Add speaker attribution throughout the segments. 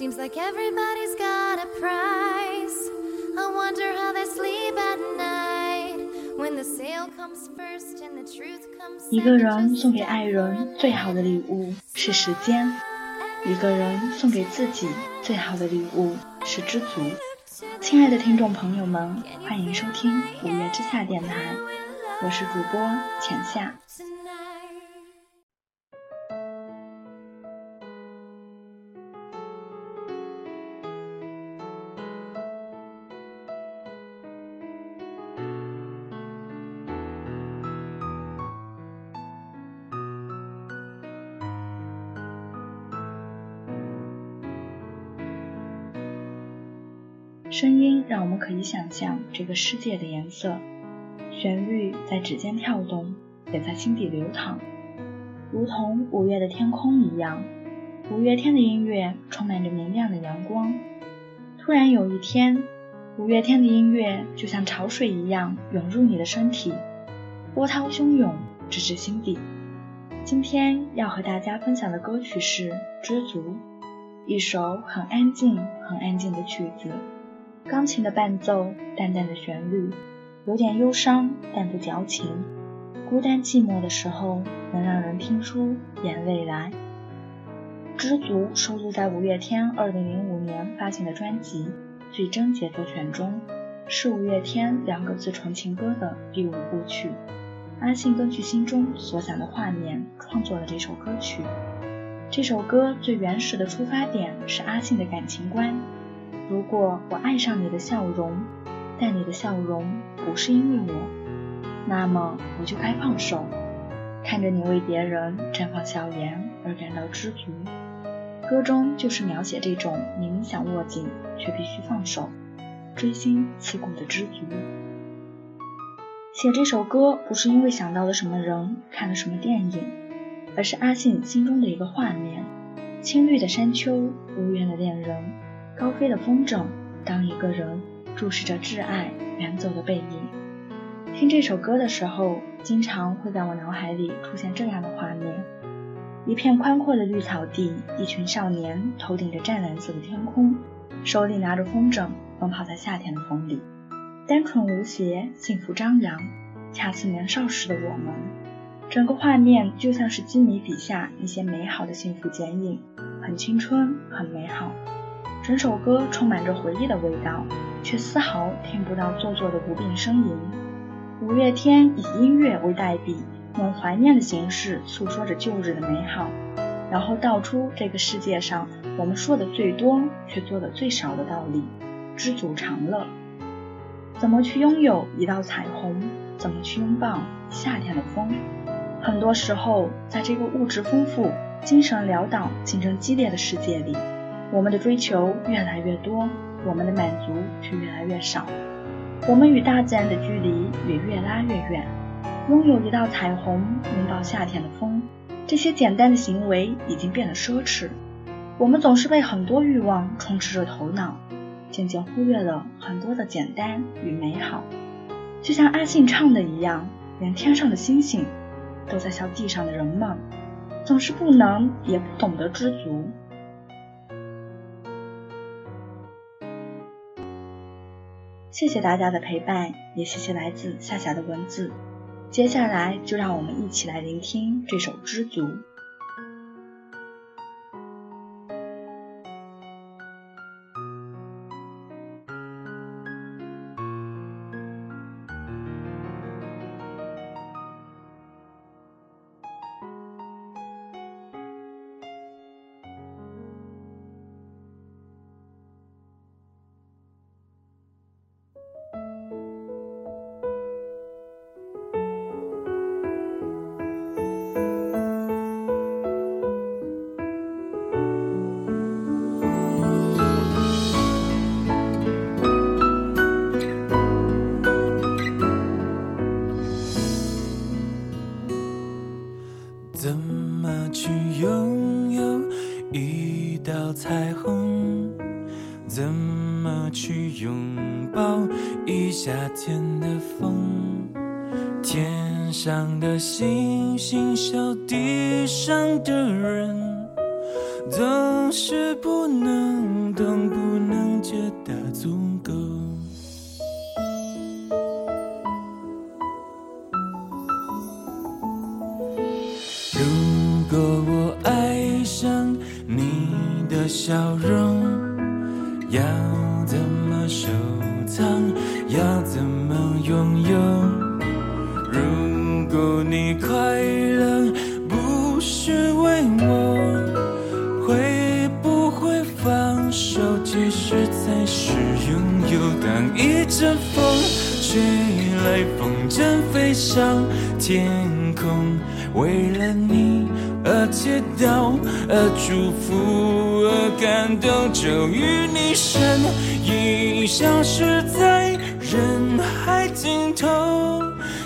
Speaker 1: Seems like everybody's got a price. I wonder how they sleep at night when the sale comes first and the truth comes
Speaker 2: 一个人送给爱人最好的礼物是时间，一个人送给自己最好的礼物是知足。亲爱的听众朋友们，欢迎收听五月之下电台，我是主播浅夏。声音让我们可以想象这个世界的颜色，旋律在指尖跳动，也在心底流淌，如同五月的天空一样。五月天的音乐充满着明亮的阳光。突然有一天，五月天的音乐就像潮水一样涌入你的身体，波涛汹涌，直至心底。今天要和大家分享的歌曲是《知足》，一首很安静、很安静的曲子。钢琴的伴奏，淡淡的旋律，有点忧伤，但不矫情。孤单寂寞的时候，能让人听出眼泪来。《知足》收录在五月天2005年发行的专辑《最真节奏选》中，是五月天两个字纯情歌的第五部曲。阿信根据心中所想的画面创作了这首歌曲。这首歌最原始的出发点是阿信的感情观。如果我爱上你的笑容，但你的笑容不是因为我，那么我就该放手。看着你为别人绽放笑颜而感到知足，歌中就是描写这种明明想握紧却必须放手、锥心刺骨的知足。写这首歌不是因为想到了什么人、看了什么电影，而是阿信心中的一个画面：青绿的山丘，无缘的恋人。高飞的风筝，当一个人注视着挚爱远走的背影。听这首歌的时候，经常会在我脑海里出现这样的画面：一片宽阔的绿草地，一群少年头顶着湛蓝色的天空，手里拿着风筝，奔跑在夏天的风里，单纯无邪，幸福张扬，恰似年少时的我们。整个画面就像是基米笔下一些美好的幸福剪影，很青春，很美好。整首歌充满着回忆的味道，却丝毫听不到做作的无病呻吟。五月天以音乐为代笔，用怀念的形式诉说着旧日的美好，然后道出这个世界上我们说的最多却做的最少的道理：知足常乐。怎么去拥有一道彩虹？怎么去拥抱夏天的风？很多时候，在这个物质丰富、精神潦倒、竞争激烈的世界里。我们的追求越来越多，我们的满足却越来越少。我们与大自然的距离也越拉越远。拥有一道彩虹，拥抱夏天的风，这些简单的行为已经变得奢侈。我们总是被很多欲望充斥着头脑，渐渐忽略了很多的简单与美好。就像阿信唱的一样，连天上的星星都在笑地上的人们，总是不能也不懂得知足。谢谢大家的陪伴，也谢谢来自夏夏的文字。接下来就让我们一起来聆听这首《知足》。
Speaker 3: 夏天的风，天上的星星笑地上的人，总是不能懂，不能觉得足够。如果我爱上你的笑容，你快乐不是为我，会不会放手？其实才是拥有。当一阵风吹来，风筝飞上天空，为了你而祈祷，而祝福，而感动，终于你身影消失在人海尽头，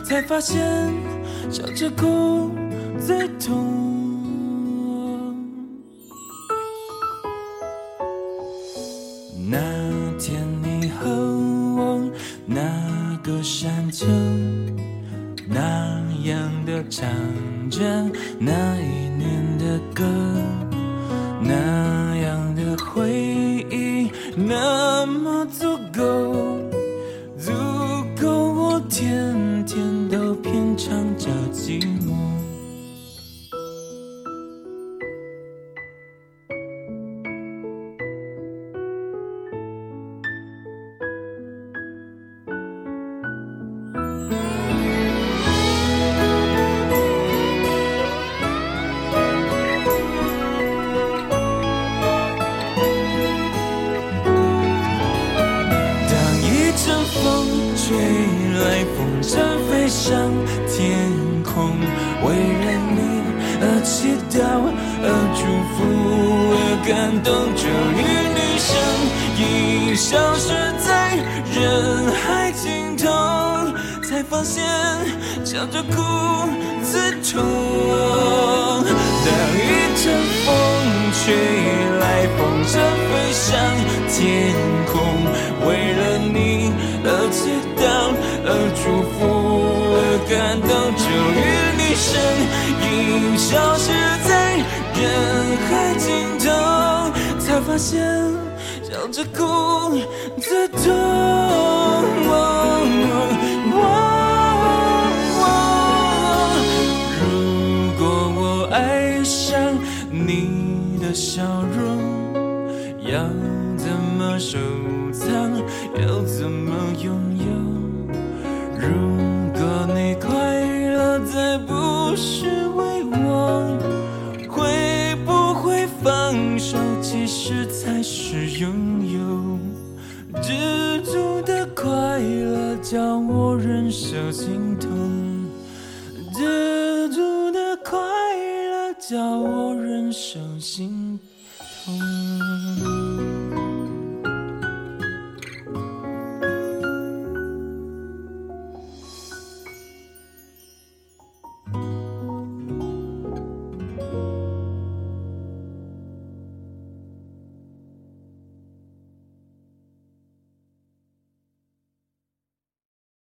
Speaker 3: 才发现笑着哭最痛。那天你和我那个山丘，那样的唱着那一年的歌，那样的回忆那么上天空，为了你而祈祷，而祝福，而感动，终于你身影消失在人海尽头，才发现笑着哭最痛。当一阵风吹来，风筝飞上天身影消失在人海尽头，才发现笑着哭最痛。如果我爱上你的笑容，要怎么收藏？乐叫我忍受心痛，知足的快乐叫我忍受心